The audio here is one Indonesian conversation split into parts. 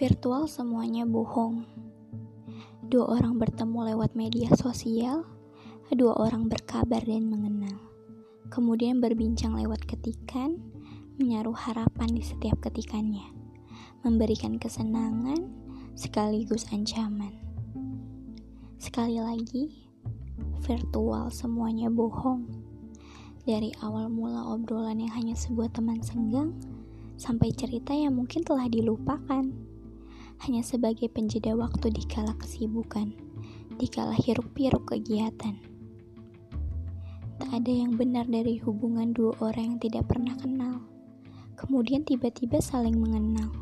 Virtual semuanya bohong. Dua orang bertemu lewat media sosial, dua orang berkabar dan mengenal. Kemudian berbincang lewat ketikan, menyaruh harapan di setiap ketikannya, memberikan kesenangan sekaligus ancaman. Sekali lagi, virtual semuanya bohong. Dari awal mula obrolan yang hanya sebuah teman senggang, sampai cerita yang mungkin telah dilupakan hanya sebagai penjeda waktu di kala kesibukan, di kala hiruk-pikuk kegiatan. Tak ada yang benar dari hubungan dua orang yang tidak pernah kenal, kemudian tiba-tiba saling mengenal.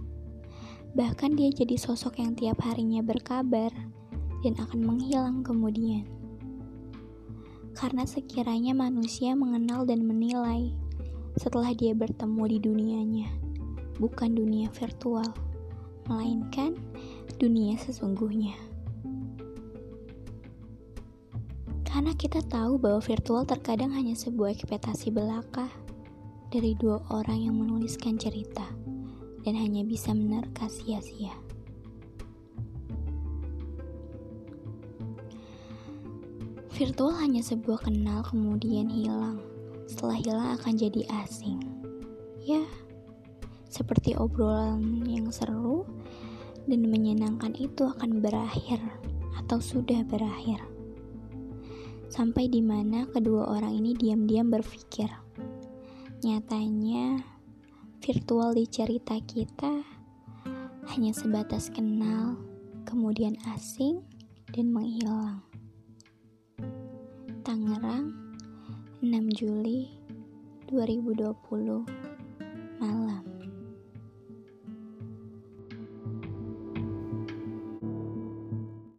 Bahkan dia jadi sosok yang tiap harinya berkabar dan akan menghilang kemudian. Karena sekiranya manusia mengenal dan menilai setelah dia bertemu di dunianya, bukan dunia virtual melainkan dunia sesungguhnya. Karena kita tahu bahwa virtual terkadang hanya sebuah ekspektasi belaka dari dua orang yang menuliskan cerita dan hanya bisa menerka sia-sia. Virtual hanya sebuah kenal kemudian hilang. Setelah hilang akan jadi asing. Ya, seperti obrolan yang seru dan menyenangkan itu akan berakhir atau sudah berakhir. Sampai di mana kedua orang ini diam-diam berpikir. Nyatanya virtual di cerita kita hanya sebatas kenal, kemudian asing dan menghilang. Tangerang, 6 Juli 2020 malam.